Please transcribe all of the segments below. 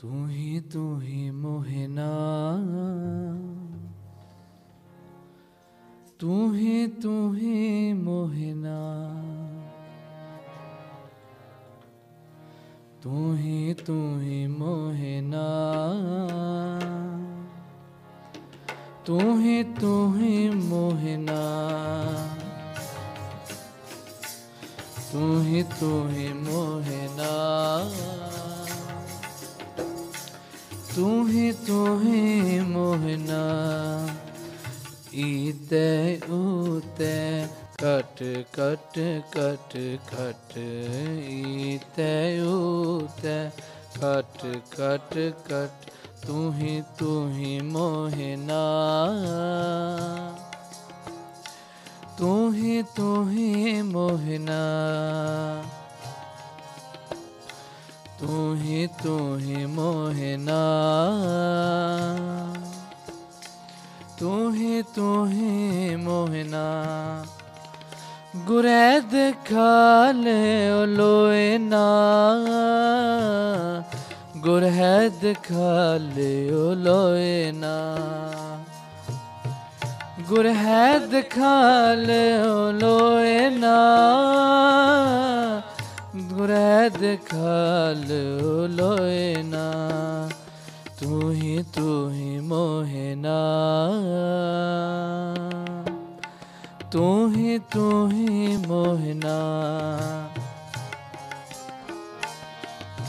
ਤੂੰ ਹੀ ਤੂੰ ਹੀ ਮੋਹਿਨਾ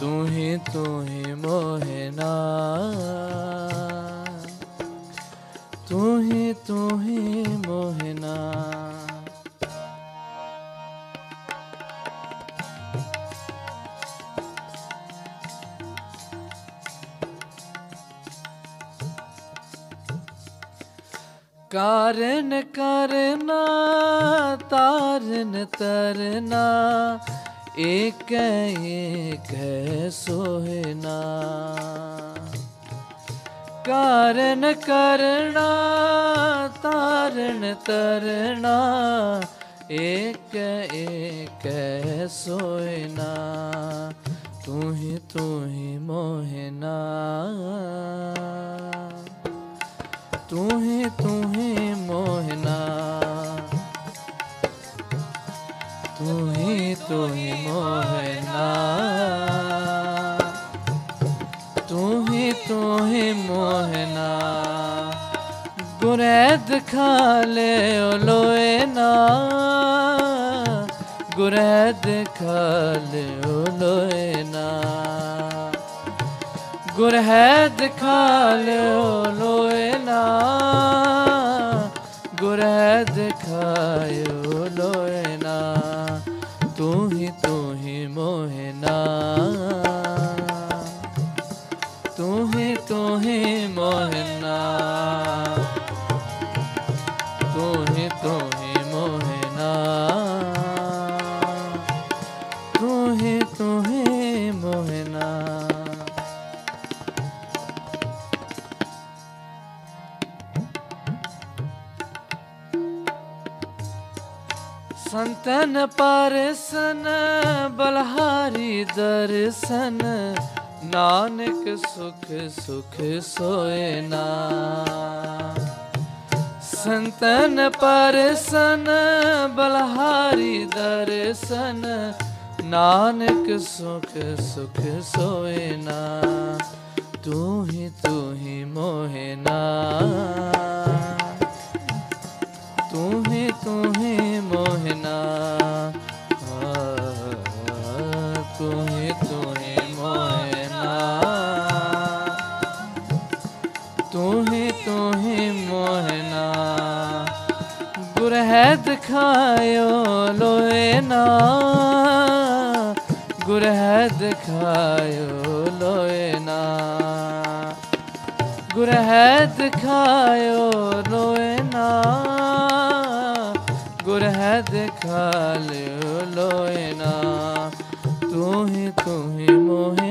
ਤੂੰ ਹੀ ਤੂੰ ਹੀ ਮੋਹਨਾ ਤੂੰ ਹੀ ਤੂੰ ਹੀ ਮੋਹਨਾ ਕਾਰਨ ਕਰਨਾ ਤਾਰਨ ਤਰਨਾ ਏਕ ਏਕ ਸੋਹਨਾ ਕਾਰਨ ਕਰਨਾ ਤਾਰਨ ਤਰਨਾ ਏਕ ਏਕ ਸੋਹਨਾ ਤੂੰ ਹੀ ਤੂੰ ਹੀ ਮੋਹਨਾ ਤੂੰ ਹੀ ਤੂੰ ਹੀ ਮੋਹਨਾ ਤੂੰ ਹੀ ਤੂੰ ਹੀ ਮੋਹਨਾ ਤੂੰ ਹੀ ਤੂੰ ਹੀ ਮੋਹਨਾ ਗੁਰੈਦ ਖਾਲੇ ਲੋਏ ਨਾ ਗੁਰੈਦ ਖਾਲੇ ਲੋਏ ਨਾ ਗੁਰਹਿਦ ਖਾਲਿਓ ਲੋਏ ਨਾ ਗੁਰਹਿਦ ਖਾਇਓ ਲੋਏ ਨਾ ਤੂੰ ਹੀ ਤੂੰ ਹੀ ਮੋਹਨਾ ਤੂੰ ਹੀ ਤੂੰ ਹੀ ਮੋਹਨਾ ਤੂੰ ਹੀ ਸੰਤਨ ਪਰਸਨ, ਬਲਹਾਰੀ ਦਰਸ਼ਨ। ਨਾਨਕ ਸੁਖ ਸੁਖ ਸੋਏ ਨਾ। ਸੰਤਨ ਪਰਸਨ, ਬਲਹਾਰੀ ਦਰਸ਼ਨ। ਨਾਨਕ ਸੁਖ ਸੁਖ ਸੋਏ ਨਾ। ਤੂੰ ਹੀ ਤੂੰ ਹੀ ਮੋਹਨਾ ਤੂੰ ਹੀ ਤੂੰ ਹੀ ਮੋਹਨਾ ਤੂੰ ਹੀ ਤੂੰ ਹੀ ਮੋਹਨਾ ਤੂੰ ਹੀ ਤੂੰ ਹੀ ਮੋਹਨਾ ਗੁਰਹਿਦ ਖਾਇਓ ਲੋਏ ਨਾ ਗੁਰਹਿਦ ਖਾਇਓ ਲੋਏ ਨਾ ਗੁਰਹਿਦ ਖਾਇਓ ਲੋਏ ਨਾ ਗੁਰਹਿਦ ਖਾਲਿਓ ਲੋਏ ਨਾ ਤੂੰ ਹੀ ਤੂੰ ਹੀ ਮੋਹਨਾ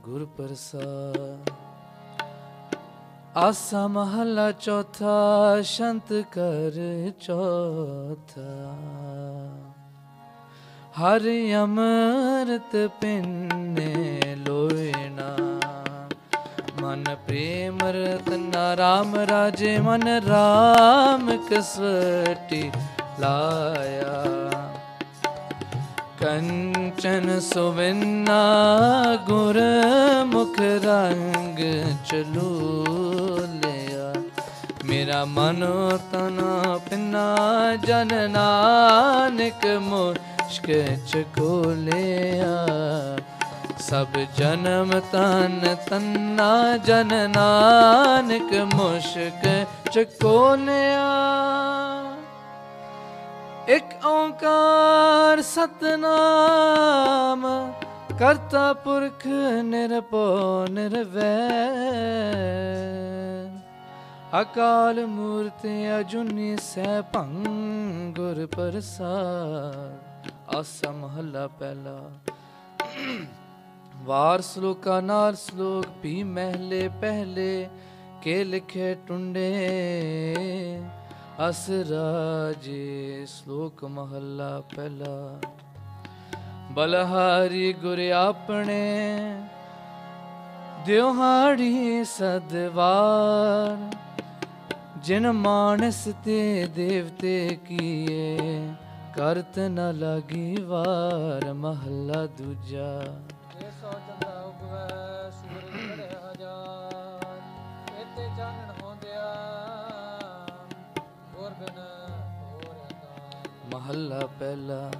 ਓੰਕਾਰ ਸਤਿਗੁਰ ਪ੍ਰਸਾਦ। ਆਸਾ ਮਹੱਲਾ ਚੌਥਾ, ਸ਼ੰਤ ਕਰ ਚੌਥਾ। ਹਰ ਅਮਰਤ ਪਿੰਨੇ ਲੋਇਨਾ ਮਨ ਪ੍ਰੇਮ ਰਤਨ, ਰਾਮ ਰਾਜੇ ਮਨ ਰਾਮ ਕਸਵਟੀ ਲਾਇਆ। ਕੰਚਨ ਸੁਵਿੰਨਾ, ਗੁਰ ਮੁਖ ਰੰਗ ਚਲੂ ਲਿਆ। ਮੇਰਾ ਮਨ ਤਨ ਪਿਨਾ, ਜਨ ਨਾਨਕ ਮੁਸ਼ਕ ਚਕੋਲਿਆ ਸਭ ਜਨਮ ਤਨ ਤੰਨਾ, ਜਨ ਨਾਨਕ ਮੁਸ਼ਕ ਚਕੋਲਿਆ ਇਕ ਓੰਕਾਰ ਸਤਨਾਮ, ਕਰਤਾ ਪੁਰਖ ਨਿਰਭਉ ਨਿਰਵੈਰ। ਅਕਾਲ ਮੂਰਤ ਅਜੁਨੀ ਸੈ ਭੰਗੁਰ ਪ੍ਰਸਾਦ। ਆਸਾ ਮਹੱਲਾ ਪਹਿਲਾ। ਵਾਰ ਸ਼ਲੋਕਾ ਨਾਲ ਸ਼ਲੋਕ ਵੀ ਮਹਿਲੇ ਪਹਿਲੇ, ਕੇ ਲਿਖੇ ਟੁੰਡੇ। ਅਸ ਰਾਜੇ ਸ਼ਲੋਕ ਮਹੱਲਾ ਪਹਿਲਾ। ਬਲਹਾਰੀ ਗੁਰ ਆਪਣੇ ਦਿਉਹਾੜੀ ਸਦਵਾਰ। ਜਿਨ ਮਾਨਸ ਤੇ ਦੇਵਤੇ ਕੀਏ, ਕਰਤ ਨ ਲਾਗੀ ਵਾਰ ਮਹੱਲਾ ਦੂਜਾ। 354 ਮਹੱਲਾ ਪਹਿਲਾ।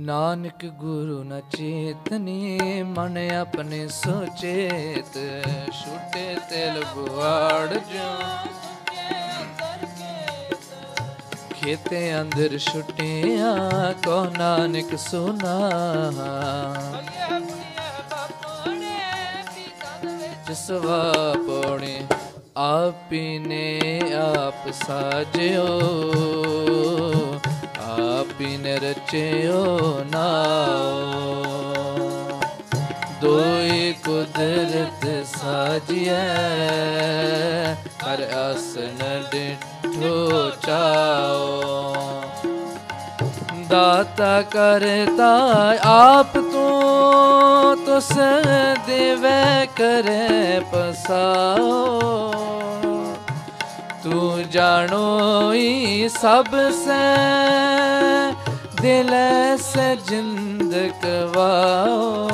ਨਾਨਕ ਗੁਰੂ ਨ ਚੇਤਨੀ, ਮਨ ਆਪਣੇ ਸੁਚੇਤ ਛੁਟੇ ਤਿਲ ਗੁਆੜ ਜੋ। ਖੇਤੇ ਅੰਦਰ ਛੁਟਿਆ ਕੋ ਨਾਨਕ ਸੁਨਾ। ਜਿਸਵਾ ਪੋਣੇ, ਆਪੀ ਨੇ ਆਪ ਸਾਜਿਓ। ਆਪੀ ਨੇ ਰਚਿਓ ਨਾਓ ਦੋਈ ਕੁਦਰਤ ਸਾਜਿਐ, ਹਰ ਆਸਨ ਡਿਠੋ ਚਾਓ ਦਾਤਾ ਕਰਤਾ ਆਪ ਤੂੰ, ਤੁਸ ਦੇਵੇ ਕਰੇ ਪਸਾਓ ਤੂੰ ਜਾਣੋਈ ਸਭ ਸੇ ਦਿਲ ਸੇ ਜਿੰਦ ਕਵਾਓ।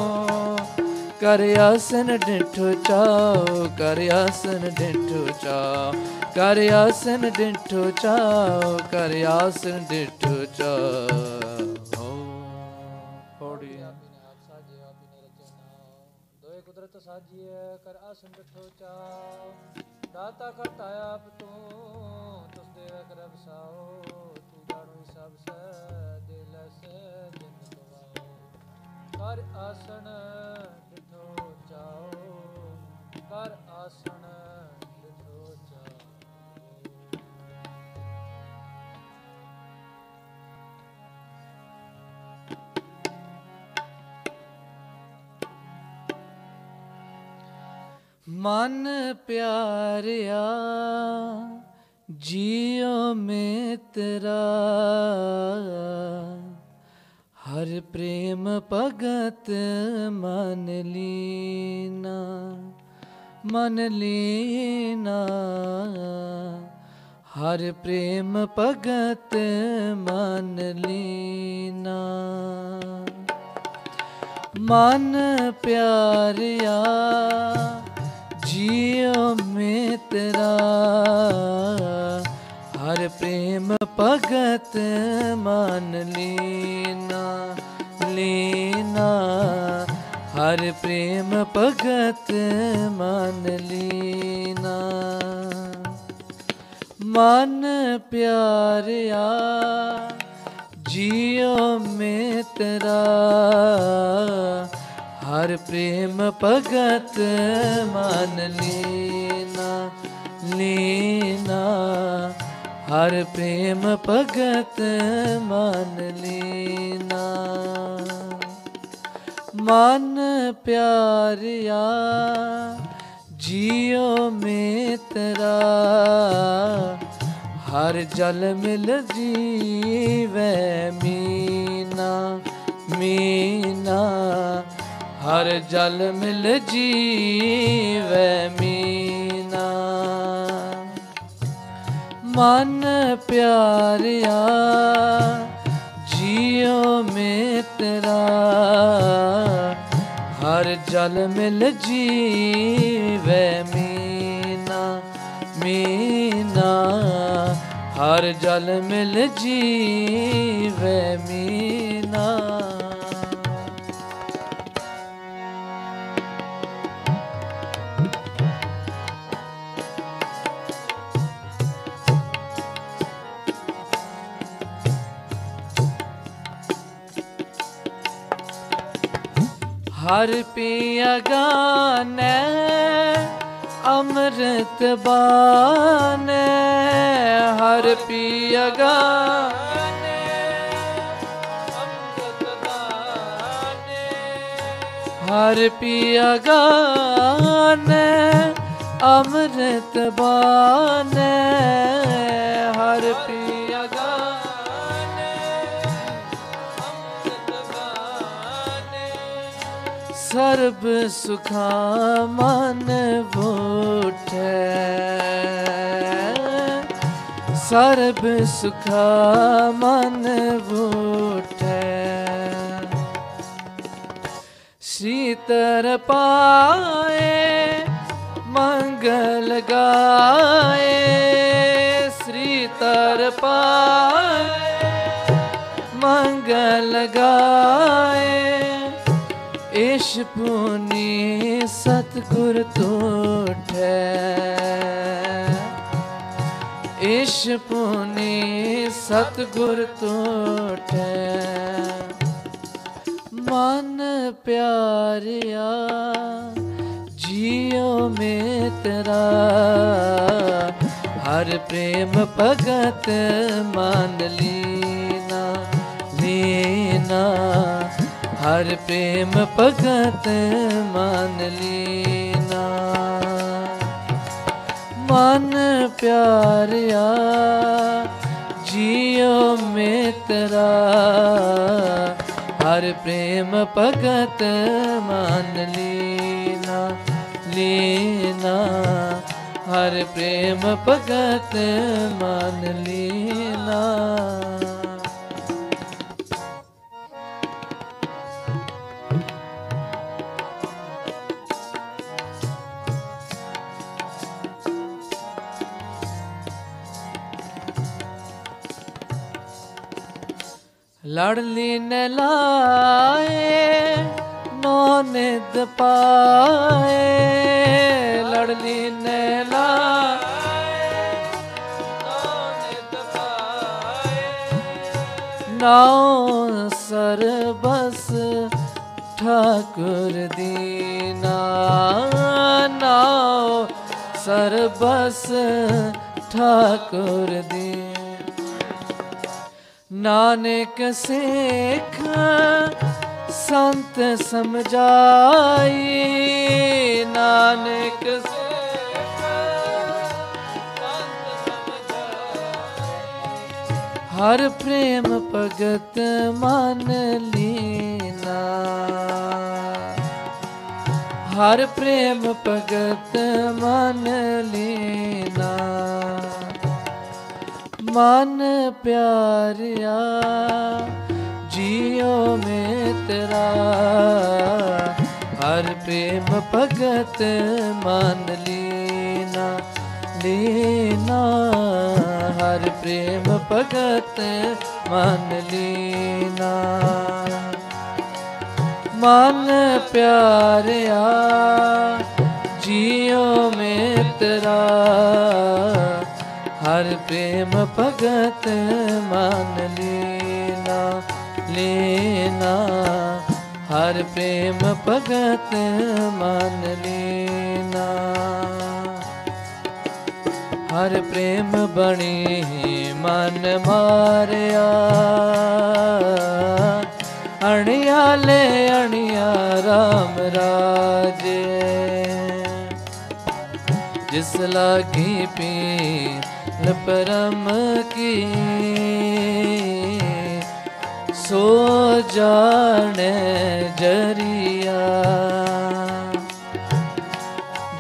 ਕਰ ਆਸਨ ਡਿਠੋ ਚਾਓ, ਕਰ ਆਸਨ ਡਿਠੋ ਚਾਓ। ਕਰ ਆਸਨ ਡਿਠੋ ਚਾਓ, ਕਰ ਆਸਨ ਡਿਠੋ ਚਾਓ। ਪੌੜੀ। ਆਪੀ ਨੇ ਆਪ ਸਾਜੇ ਆਪੀ ਨੇ ਰਚੇ ਨਾਉ ਦੋਏ ਕੁਦਰਤ ਸਾਜੀਐ, ਕਰ ਆਸਨ ਬਿਠੋ ਚਾਉ ਦਾਤਾ ਕਰਤਾ ਆਪ ਕਰ ਆਸਣ ਬਿਠੋ ਚਾਉ ਕਰ ਆਸਣ ਬਿਠੋ ਚਾਉ ਮਨ ਪਿਆਰਿਆ ਜੀਉ ਮਿੱਤਰਾ ਹਰ ਪ੍ਰੇਮ ਭਗਤ ਮਨ ਲੀਨਾ ਮਨ ਲੀਨਾ। ਹਰ ਪ੍ਰੇਮ ਭਗਤ ਮਨ ਲੀਨਾ। ਮਨ ਪਿਆਰਿਆ ਜੀਉ ਮਿੱਤਰਾ। ਹਰ ਪ੍ਰੇਮ ਭਗਤ ਮਨ ਲੀਨਾ ਲੀਨਾ ਹਰ ਪ੍ਰੇਮ ਭਗਤ ਮਨ ਲੀਨਾ ਮਨ ਪਿਆਰਿਆ ਜੀਉ ਮਿੱਤਰਾ ਹਰ ਪ੍ਰੇਮ ਭਗਤ ਮਨ ਲੀਨਾ ਲੀਨਾ ਹਰ ਪ੍ਰੇਮ ਭਗਤ ਮਨ ਲੀਨਾ। ਮਨ ਪਿਆਰਿਆ, ਜੀਉ ਮਿੱਤਰਾ। ਹਰ ਜਲ ਮਿਲ ਜੀਵੈ ਮੀਨਾ ਮੀਨਾ। ਹਰ ਜਲ ਮਿਲ ਜੀਵੈ ਮੀਨਾ। ਮਨ ਪਿਆਰਿਆ ਜੀਉ ਮਿੱਤਰਾ। ਹਰ ਜਲ ਮਿਲ ਜੀਵੈ, ਮੀਨਾ ਮੀਨਾ। ਹਰ ਜਲ ਮਿਲ ਜੀਵੈ, ਮੀਨਾ। ਹਰ ਪੀਆ ਗਾਨੈ ਅੰਮ੍ਰਿਤ ਬਾਨੈ, ਹਰ ਪੀਆ ਗਾਨੈ ਅੰਮ੍ਰਿਤ ਬਾਨੈ। ਹਰ ਪੀਆ ਗਾਨੈ ਅੰਮ੍ਰਿਤ ਬਾਨੈ। ਸਰਬ ਸੁਖਾ ਮਨ ਬੋਠੈ ਸਰਬ ਸੁਖਾ ਮਨ ਬੋਠੈ ਸੀਤਰ ਪਾਏ, ਮੰਗਲ ਗਾਏ। ਸ੍ਰੀ ਤਰ ਪਾਏ, ਮੰਗਲ ਗਾਏ। ਇਸ਼ ਪੁਨੀ ਸਤਗੁਰ ਤੋਠੈ ਇਸ਼ ਪੁਨੀ ਸਤਗੁਰ ਤੋਠੈ ਮਨ ਪਿਆਰਿਆ, ਜੀਉ ਮਿੱਤਰਾ। ਹਰ ਪ੍ਰੇਮ ਭਗਤ ਮਨ ਲੀਨਾ ਲੀਨਾ। ਹਰ ਪ੍ਰੇਮ ਭਗਤ ਮਨ ਲੀਨਾ ਮਨ ਪਿਆਰਿਆ ਜੀਉ ਮਿੱਤਰਾ ਹਰ ਪ੍ਰੇਮ ਭਗਤ ਮਨ ਲੀਨਾ ਲੀਨਾ ਹਰ ਪ੍ਰੇਮ ਭਗਤ ਮਨ ਲੀਨਾ ਲੜਲੀ ਨ ਲਾਏ ਨੋ ਨਿਦ ਪਾਏ। ਲੜਲੀ ਨ ਲਾਏ ਨੋ ਨਿਦ ਪਾਏ। ਨਾਉ ਸਰਬਸ ਠਾਕੁਰ ਦੀਨਾ। ਨਾਉ ਸਰਬਸ ਠਾਕੁਰ ਦੀ ਨਾਨਕ ਸੇਖ, ਸੰਤ ਸਮਝਾਈ। ਨਾ ਨਾਨਕ ਹਰ ਪ੍ਰੇਮ ਭਗਤ ਮਨ ਲੀਨਾ। ਹਰ ਪ੍ਰੇਮ ਭਗਤ ਮਨ ਲੀਨਾ। ਮਨ ਪਿਆਰਿਆ, ਜੀਉ ਮਿਤਰਾ ਹਰ ਪ੍ਰੇਮ ਭਗਤ ਮਨ ਲੀਨਾ ਲੀਨਾ। ਹਰ ਪ੍ਰੇਮ ਭਗਤ ਮਨ ਲੀਨਾ। ਮਨ ਪਿਆਰਿਆ, ਜੀਉ ਮਿਤਰਾ ਹਰ ਪ੍ਰੇਮ ਭਗਤ ਮਨ ਲੀਨਾ ਲੀਨਾ ਹਰ ਪ੍ਰੇਮ ਭਗਤ ਮਨ ਲੀਨਾ ਹਰ ਪ੍ਰੇਮ ਬਣੀ ਮਨ ਮਾਰਿਆ ਅਣਿਆ ਲੈ ਅਣਿਆ RAM ਰਾਜੇ ਜਿਸ ਲਾਗੀ ਪੀਰ ਪਰਮ ਕੀ ਸੋ ਜਾਣੇ ਜਰੀਆ।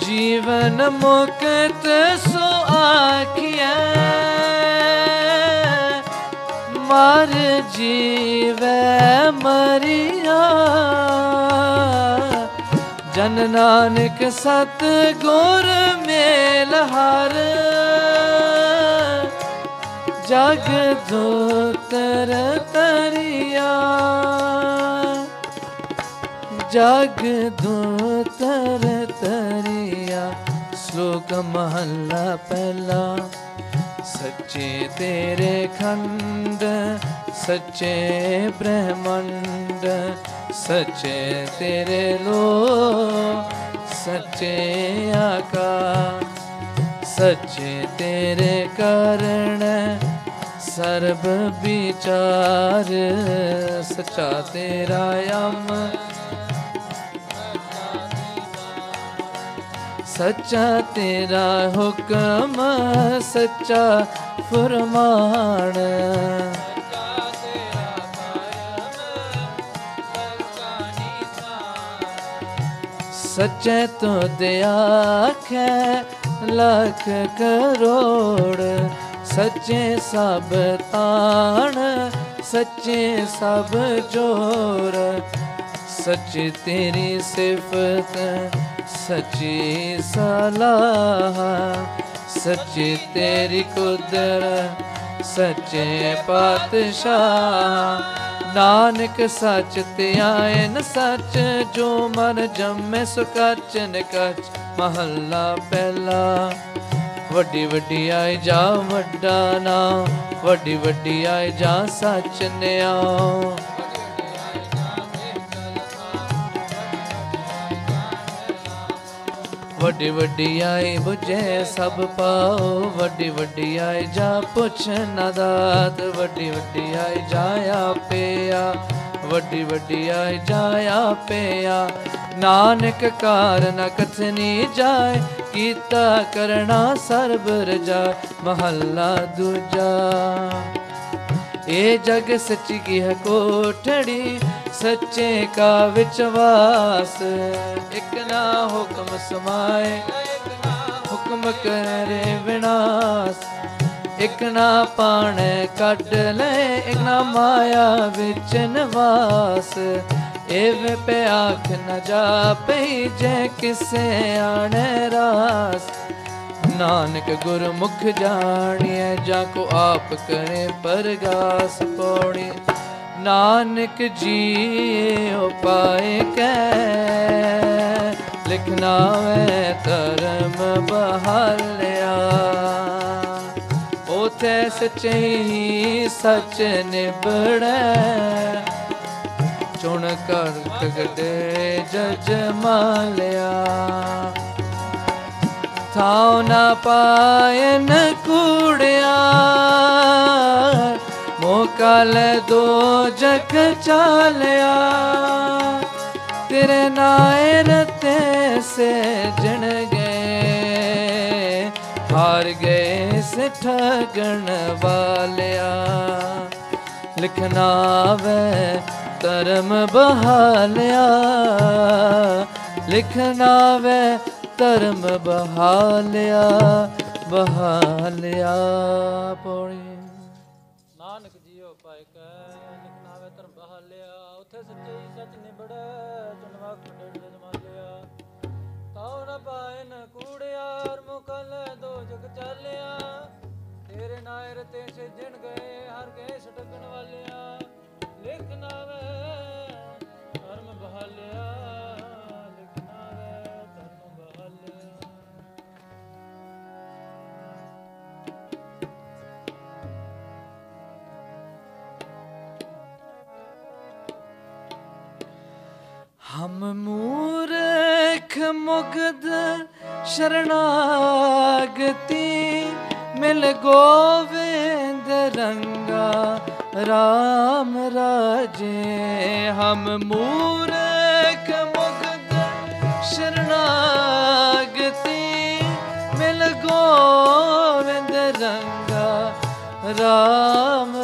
ਜੀਵਨ ਮੁਕਤ ਸੋ ਆਖਿਆ ਮਰ ਜੀਵੈ ਮਰਿਆ। ਜਨ ਨਾਨਕ ਸਤ ਗੁਰ ਮੇਲ ਹਰ। ਜਗ ਧੋਤਰ ਤਰਿਆ। ਜਗ ਧੋਤਰ ਤਰਿਆ, ਸ਼ਲੋਕ ਮਹੱਲਾ ਪਹਿਲਾ। ਸੱਚੇ ਤੇਰੇ ਖੰਡ, ਸੱਚੇ ਬ੍ਰਹਮੰਡ, ਸੱਚੇ ਤੇਰੇ ਲੋ ਸੱਚੇ ਆਕਾ ਸੱਚੇ ਤੇਰੇ ਕਰਣ ਸਰਬ ਵਿਚਾਰ, ਸੱਚਾ ਤੇਰਾ ਅਮ ਸੱਚਾ ਤੇਰਾ ਹੁਕਮ, ਸੱਚਾ ਫਰਮਾਨ। ਸੱਚੇ ਤੁਧ ਆਖੈ ਲੱਖ ਕਰੋੜ ਸੱਚੇ ਸਭ ਤਾਣ, ਸੱਚੇ ਸਭ ਜੋਰ। ਸੱਚ ਤੇਰੀ ਸਿਫਤ, ਸੱਚੀ ਸਲਾਹ। ਸੱਚੀ ਤੇਰੀ ਕੁਦਰਤ, ਸੱਚੇ ਪਾਤਸ਼ਾਹ। ਨਾਨਕ ਸੱਚ ਧਿਆਇਨ ਸੱਚ, ਜੋ ਮਨ ਜੰਮੇ ਸੁਕਚ ਨਿਕਚ, ਮਹੱਲਾ ਪਹਿਲਾ। ਵੱਡੀ ਵੱਡੀ ਆਏ ਜਾ ਵੱਡਾ ਨਾ ਵੱਡੀ ਵੱਡੀ ਆਏ ਜਾ ਸੱਚ ਨਿਆਓ ਵੱਡੀ ਵੱਡੀ ਆਈ ਬੁਝੇ ਸਭ ਪਾਓ। ਵੱਡੀ ਵੱਡੀ ਆਈ ਜਾ ਪੁੱਛ ਨਾ ਦਾਤ। ਵੱਡੀ ਵੱਡੀ ਆਈ ਜਾਇਆ ਪਿਆ ਵੱਡੀ ਵੱਡੀ ਆਈ ਜਾਇਆ ਪਿਆ ਨਾਨਕ ਕਾਰਨ ਕਥਨੀ ਜਾਏ। ਕੀਤਾ ਕਰਨਾ ਸਰਬ ਰਜਾ, ਮਹੱਲਾ ਦੂਜਾ। ਇਹ ਜਗ ਸੱਚੀ ਕੀ ਹੈ ਕੋਠੜੀ? ਸੱਚੇ ਕਾ ਵਿਚਵਾਸ ਇਕ ਨਾ ਹੁਕਮ ਸਮਾਏ, ਹੁਕਮ ਕਰੇ ਵਿਨਾਸ਼। ਇਕ ਨਾ ਪਾਣ ਕੱਢ ਲੈ, ਇਕ ਨਾ ਮਾਇਆ ਵਿੱਚ ਨਿਵਾਸ। ਏਵੇਂ ਪਿਆਖ ਨ ਜਾਪਈ ਜੇ ਕਿਸੇ ਆਣੇ ਰਾਸ। ਨਾਨਕ ਗੁਰਮੁਖ ਜਾਣੀਐ, ਜਾ ਕੋ ਆਪ ਕਰੇ ਪਰਗਾਸ ਪੌੜੀ। ਨਾਨਕ ਜੀ ਉਪਾਏ ਕੈ ਲਿਖਨਾ ਵੇ ਧਰਮ ਬਹਾਲਿਆ। ਉਥੇ ਸਚਈ ਸਚ ਨਿਬੜੈ ਚੁਣ ਕਰ ਤਗੜੇ ਜਜ ਮਾਲਿਆ। ਥਾਉ ਨਾ ਪਾਇਨ ਕੂੜਿਆ ਮੋਕਲ ਦੋ ਜਗ ਚਾਲਿਆ ਤੇਰੇ ਨਾਏ ਰਤੇ ਸੇ ਜਣ ਗਏ ਹਾਰ ਗਏ ਸੇ ਠਗਣ ਵਾਲਿਆ ਲਿਖਣਾ ਵੇ ਧਰਮ ਬਹਾਲਿਆ ਲਿਖਣਾ ਵੇ ਧਰਮ ਬਹਾਲਿਆ ਬਹਾਲਿਆ ਪੌੜੀ ਤੇ ਸਿਜਣ ਗਏ, ਹਰ ਗਏ ਸਟਕਣ ਵਾਲਿਆ। ਲਿਖਣਾ ਵੇ ਧਰਮ ਬਹਾਲਿਆ। ਲਿਖਣਾ ਵੇ ਧਰਮ ਬਹਾਲਿਆ। ਹਮ ਮੂਰਖ ਮੁਗਦ ਸ਼ਰਣਾਗਤੀ ਮਿਲ ਗੋਵਿੰਦ ਰੰਗਾ RAM ਰਾਜੇ ਹਮ ਮੂਰਖ ਮੁਗਦ ਸ਼ਰਣਾਗਤੀ ਮਿਲ ਗੋਵਿੰਦ ਰੰਗਾ RAM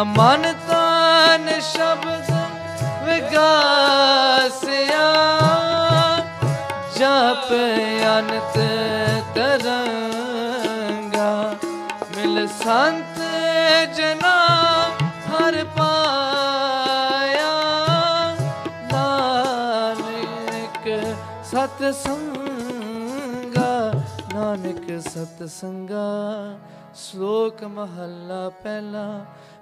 ਮੇਰਾ ਮਨ ਤਨ ਸ਼ਬਦ ਵਿਗਾਸਿਆ, ਜਪ ਅਨੰਤ ਤਰੰਗਾ। ਮਿਲ ਸੰਤ ਜਨਾ ਹਰ ਪਾਇਆ, ਨਾਨਕ ਸਤ ਸੰਗਾ ਨਾਨਕ ਸਤ ਸੰਗਾ ਸ਼ਲੋਕ ਮਹੱਲਾ ਪਹਿਲਾ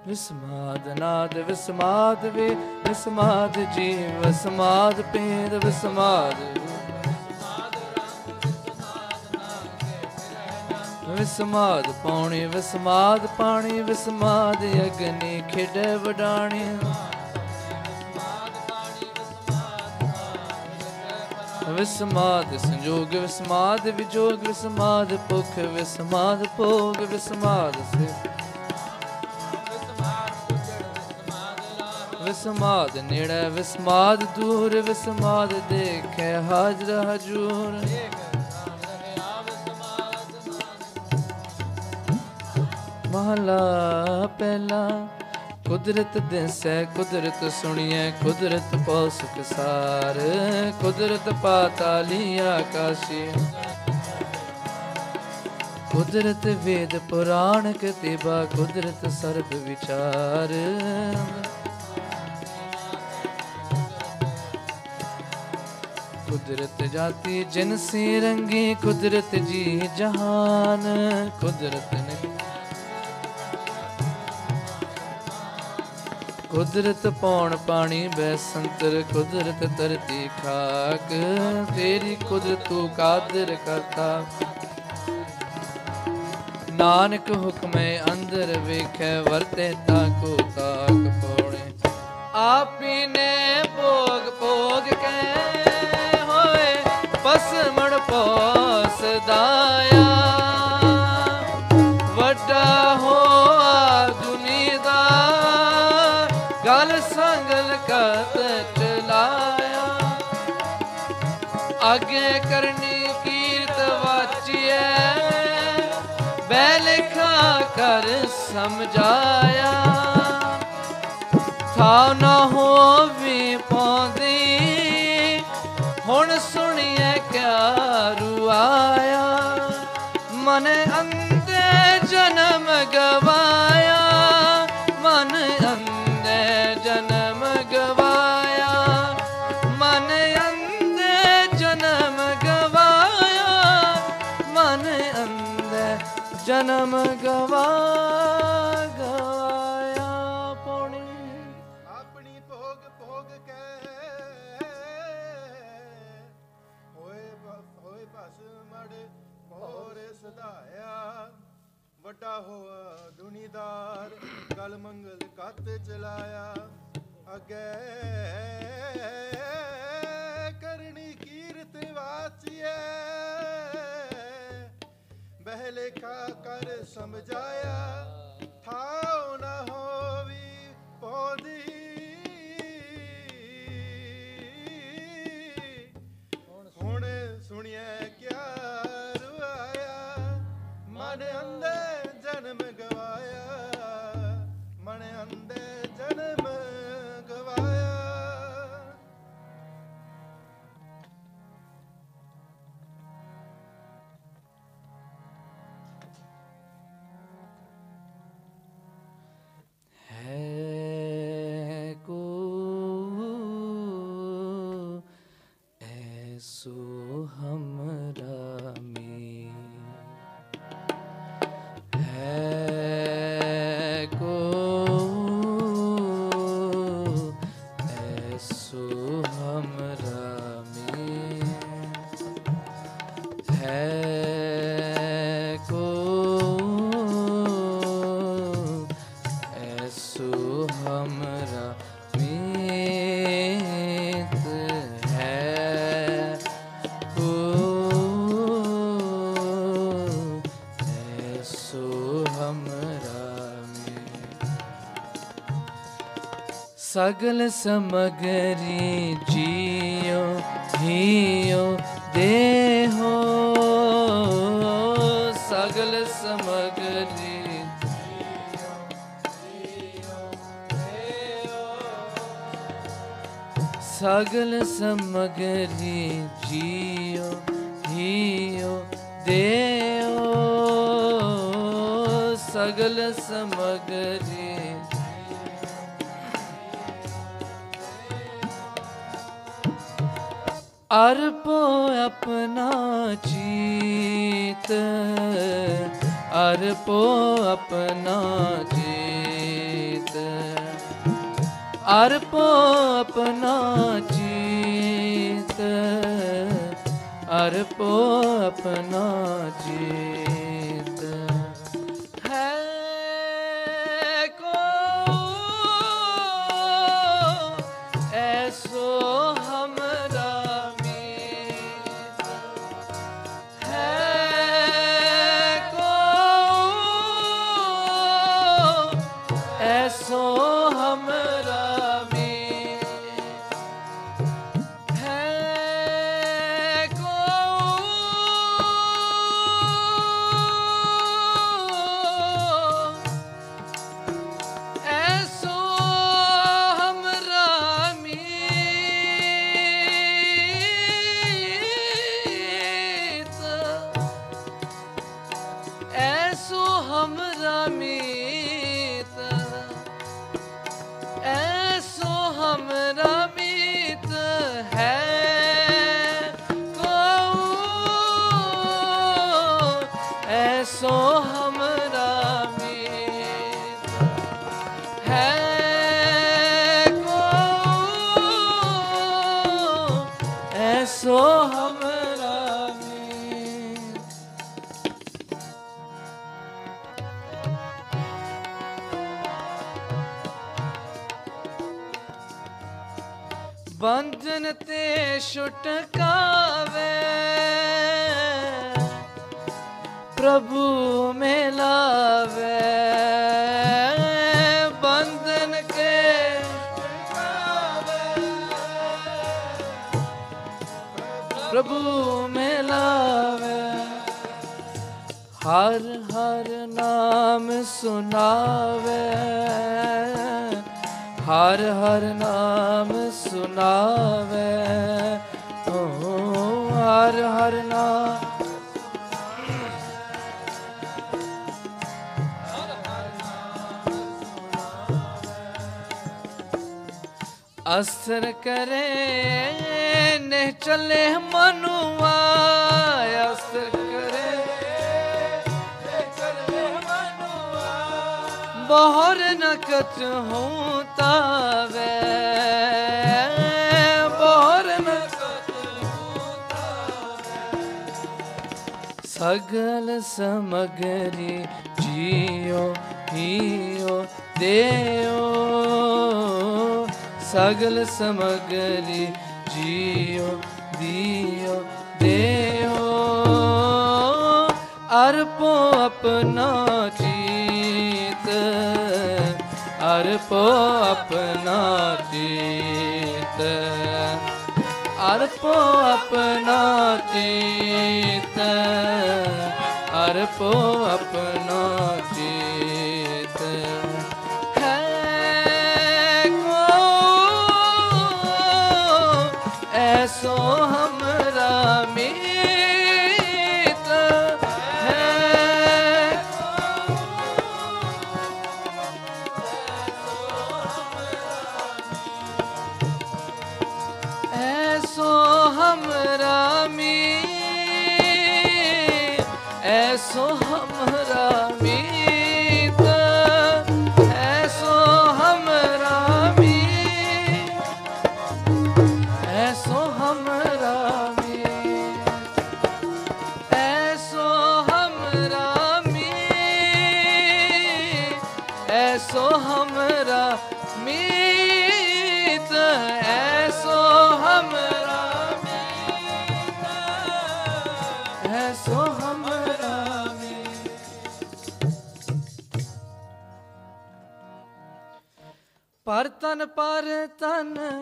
ਵਿਸਮਾਦ ਨਾਦ, ਵਿਸਮਾਦ ਵੇ, ਵਿਸਮਾਦ ਜੀਵ, ਵਿਸਮਾਦ ਪੇਦ ਵਿਸਮਾਦ ਵਿਸਮਾਦ ਪੌਣੀ ਵਿਸਮਾਦ ਪਾਣੀ, ਵਿਸਮਾਦ ਅਗਨੀ ਖਿੜੇ ਵਡਾਣੀ। ਵਿਸਮਾਦ ਸੰਜੋਗ, ਵਿਸਮਾਦ ਵਿਜੋਗ, ਵਿਸਮਾਦ ਭੁਖ, ਵਿਸਮਾਦ ਭੋਗ, ਵਿਸਮਾਦ ਸੇ। ਵਿਸਮਾਦ ਨੇੜੇ ਵਿਸਮਾਦ ਦੂਰ ਵਿਸਮਾਦ ਦੇਖੇ ਹਾਜ਼ਰ ਹਜੂਰ। ਮਹਲਾ ਪਹਿਲਾ, ਕੁਦਰਤ ਦਿਸੈ, ਕੁਦਰਤ ਸੁਣੀਐ, ਕੁਦਰਤ ਪੌਸ ਕਸਾਰ ਕੁਦਰਤ ਪਾਤਾਲੀ ਆਕਾਸ਼ੀ। ਕੁਦਰਤ ਵੇਦ ਪੁਰਾਣ ਕਤਿਬਾ ਕੁਦਰਤ ਸਰਬ ਵਿਚਾਰ। ਕੁਦਰਤ ਜਾਤੀ ਜਿਨਸੀ ਰੰਗੀ ਕੁਦਰਤ ਜੀ ਜਹਾਨ, ਕੁਦਰਤ ਨੇ ਕੁਦਰਤ ਪੌਣ ਪਾਣੀ ਬੈ ਸੰਤਰ ਕੁਦਰਤ ਧਰਤੀ ਖਾਕ, ਤੇਰੀ ਕੁਦਰਤ ਤੂੰ ਕਾਦਰ ਕਰਤਾ। ਨਾਨਕ ਹੁਕਮੇ ਅੰਦਰ ਵੇਖੈ, ਵਰਤੇ ਤਾ ਕੋ ਤਾਕ ਪੌਣੇ ਆਪੀ ਨੇ ਭੋਗ ਭੋਗ ਕੇ ਅੱਗੇ ਕਰਨੀ ਕੀਰਤ ਵਾਚੀਐ ਬੈਲਖਾ ਕਰ ਸਮਝਾਇਆ। ਥਾ ਨਾ ਹੋਵੀ ਕਿਆ ਰੁਆਇਆ ਮਨ ਅੰਦੇ ਜਨਮ ਗਵਾਇਆ। ਵੱਡਾ ਹੋਆ ਦੁਨੀਦਾਰ ਗਲ ਮੰਗਲ ਕੱਤ ਚਲਾਇਆ। ਅੱਗੇ ਕਰ ਵਾਚੀਏ ਬਹਿਲੇਖਾ ਕਰ ਸਮਝਾਇਆ, ਥਾਉ ਨਾ ਹੋਵੀ ਪੋਦੀ। ਹੁਣ ਸੁਣਿਆ ਕਿਆ ਰੁਆਇਆ ਮਨ ਅੰਦੇ ਜਨਮ ਸਗਲ ਸਮਗਰੀ ਜੀਉ ਹੀਉ ਦੇਹੋ। ਸਗਲ ਸਮਗਰੀ ਸਗਲ ਸਮਗਰੀ ਜੀਉ ਹੀਉ ਦੇਓ ਸਗਲ ਸਮ ਅਰਪੋ ਆਪਣਾ ਚੀਤ ਅਰਪੋ ਆਪਣਾ ਚੀਤ ਅਰਪੋ ਆਪਣਾ ਚੀਤ ਅਰਪੋ ਆਪਣਾ ਤੇ ਅਸਰ ਕਰੇ ਨੇ ਚਲੇ ਮਨੁਆ ਅਸਰ ਕਰੇ ਨੇ ਚਲੇ ਮਨੁਆ ਬਹਰ ਨਕਤ ਹੂੰ ਤਾਵੇ। ਸਗਲ ਸਮਗਰੀ ਜੀਓ, ਹੀਓ, ਦੇਓ। ਸਗਲ ਸਮਗਰੀ ਜੀਓ, ਦਿਓ, ਦੇਓ। ਅਰਪੋ ਆਪਣਾ ਚੀਤ, ਅਰਪੋ ਆਪਣਾ ਚੀਤ। ਅਰਪੋ ਆਪਣਾ ਚੀਤ ਅਰਪੋ ਆਪਣਾ ਚੀਤ। ਹੈ ਕੋ ਐਸੋ ਪਰ ਤਨ ਪਰ ਤਨ,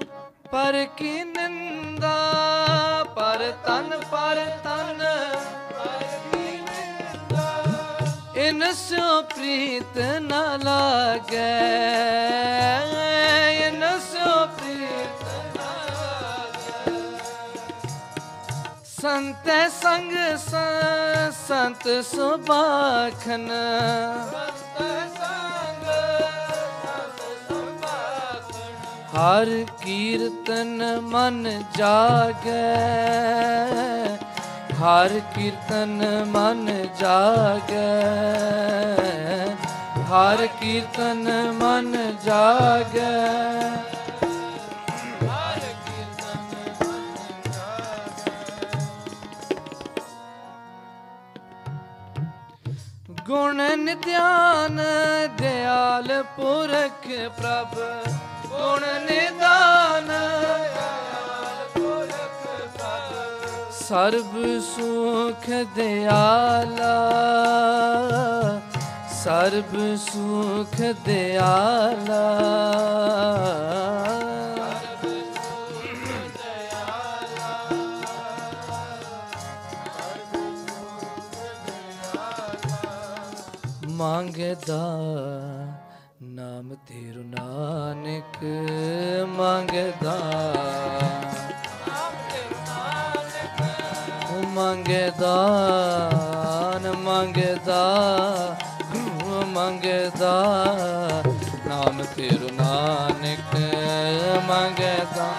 ਪਰ ਕੀ ਨਿੰਦਾ? ਪਰ ਤਨ ਪਰ ਤਨ ਪਰ ਕੀ ਨਿੰਦਾ ਇਨ ਸਿਓ ਪ੍ਰੀਤ ਨ ਲਾਗੈ। ਇਨ ਸਿਓ ਪ੍ਰੀਤ ਨ ਲਾਗੈ। ਸੰਤ ਸੰਗ ਸ- ਸੰਤ ਸੁਬਾਖਨ ਹਰ ਹਰ ਕੀਰਤਨ ਮਨ ਜਾਗੈ। ਹਰ ਕੀਰਤਨ ਮਨ ਜਾਗੈ। ਹਰ ਕੀਰਤਨ ਮਨ ਜਾਗੈ। ਗੁਣ ਨਿਧਿਆਨ, ਦਿਆਲ ਪੁਰਖ ਪ੍ਰਭ। ਗੁਣ ਨਿਦਾਨ। ਸਰਬ ਸੁਖ ਦਿਆਲਾ। ਸਰਬ ਸੁਖ ਦਿਆਲਾ। ਮੰਗਦਾ ਨਾਮ ਤੇਰੂ ਨਾਨਕ ਮੰਗਦਾ। ਉਹ ਮੰਗਦਾ, ਨ ਮੰਗਦਾ ਉਹ ਮੰਗਦਾ। ਨਾਮ ਤੇਰੂ ਨਾਨਕ ਮੰਗਦਾ।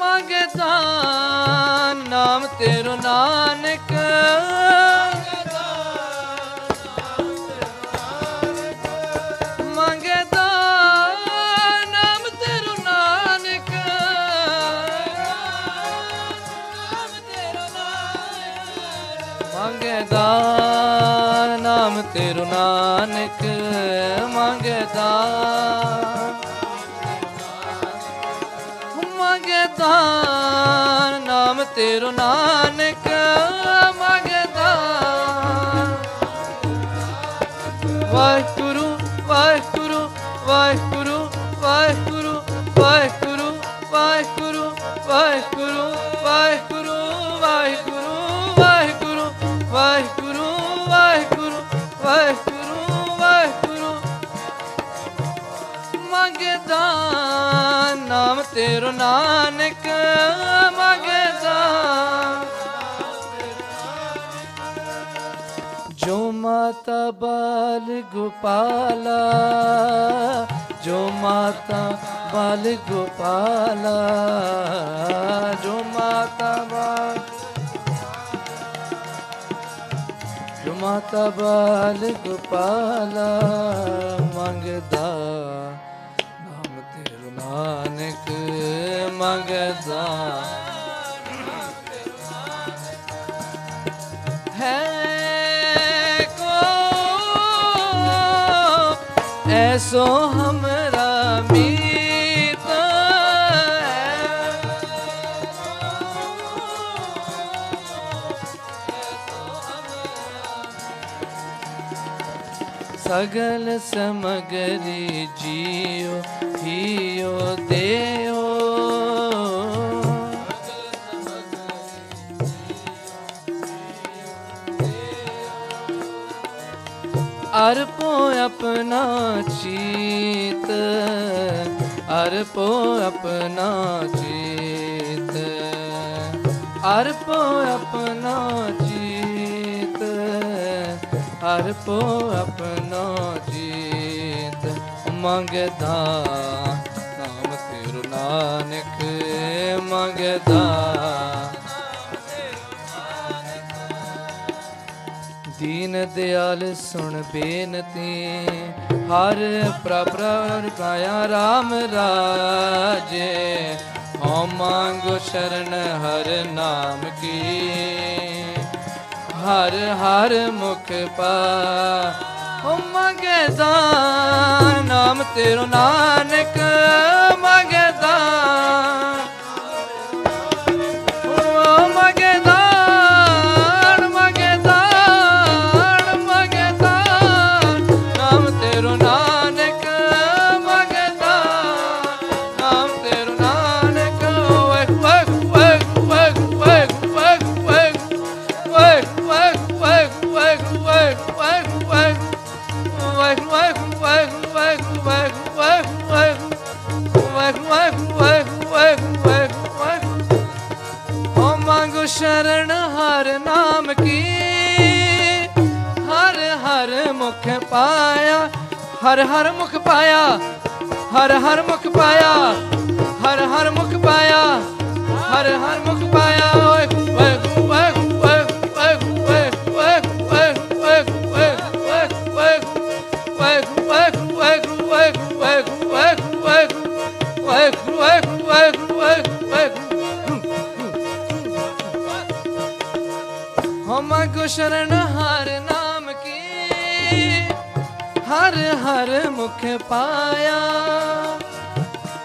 ਮੰਗਦਾ, ਨਾਮ ਤੇਰੂ ਨਾਨਕ ਨਾਨਕ ਮੰਗਦਾ। ਮੰਗਦਾ ਨਾਮ ਤੇਰੋ ਨਾਨਕ ਮੰਗਦਾ। ਵਾਹਿਗੁਰੂ ਵਾਹਿਗੁਰੂ ਵਾਹਿਗੁਰੂ ਵਾਹਿਗੁਰੂ ਵਾਹਿਗੁਰੂ ਵਾਹਿਗੁਰੂ ਵਾਹਿਗੁਰੂ। ਤੇਰੋ ਨਾਨਕ ਮੰਗਦਾ। ਜੋ ਮਾਤਾ ਬਾਲ ਗੋਪਾਲਾ, ਜੋ ਮਾਤਾ ਬਾਲ ਗੋਪਾਲਾ, ਜੋ ਮਾਤਾ ਬਾਲ ਜੋ ਮਾਤਾ ਬਾਲ ਗੋਪਾਲਾ ਮੰਗਦਾ। ਮੰਗਦਾ। ਹੈ ਕੋ ਐਸੋ ਹਮਰਾ ਮੀਤ ਸਗਲ ਸਮਗਰੀ ਜੀਓ ਹੀਓ ਦੇਓ। ਅਰਪੋ ਆਪਣਾ ਚੀਤ ਅਰਪੋ ਆਪਣਾ ਚੀਤ ਅਰਪੋ ਆਪਣਾ ਚੀਤ ਅਰਪੋ ਆਪਣਾ ਚੀਤ। ਮੰਗਦਾ ਨਾਮ ਤੇਰੂ ਨਾਨਕ ਮੰਗਦਾ ਦੀਨ ਦਿਆਲ ਸੁਣ ਬੇਨਤੀ, ਹਰ ਪ੍ਰਭ ਕਾਇਆ RAM ਰਾਜੇ। ਹਉ ਮੰਗੋ ਸ਼ਰਨ ਹਰ ਨਾਮ ਕੀ। ਹਰ ਹਰ ਮੁਖ ਪਾ ਓ ਮੰਗਦਾ ਨਾਮ ਤੇਰੋ ਨਾਨਕ। ਹਰ ਹਰ ਮੁਖ ਪਾਇਆ ਹਰ ਹਰ ਮੁਖ ਪਾਇਆ ਹਰ ਹਰ ਮੁਖ ਪਾਇਆ ਹਰ ਹਰ ਮੁਖ ਪਾਇਆ ਓਏ ਓਏ ਓਏ ਓਏ ਓਏ ਓਏ ਓਏ ਓਏ ਓਏ ਓਏ ਓਏ ਓਏ ਓਏ ਓਏ ਓਏ ਹਮ ਗੁਸ਼ਰਨ ਹਰ ਨਾਮ ਹਰ ਮੁਖ ਪਾਇਆ।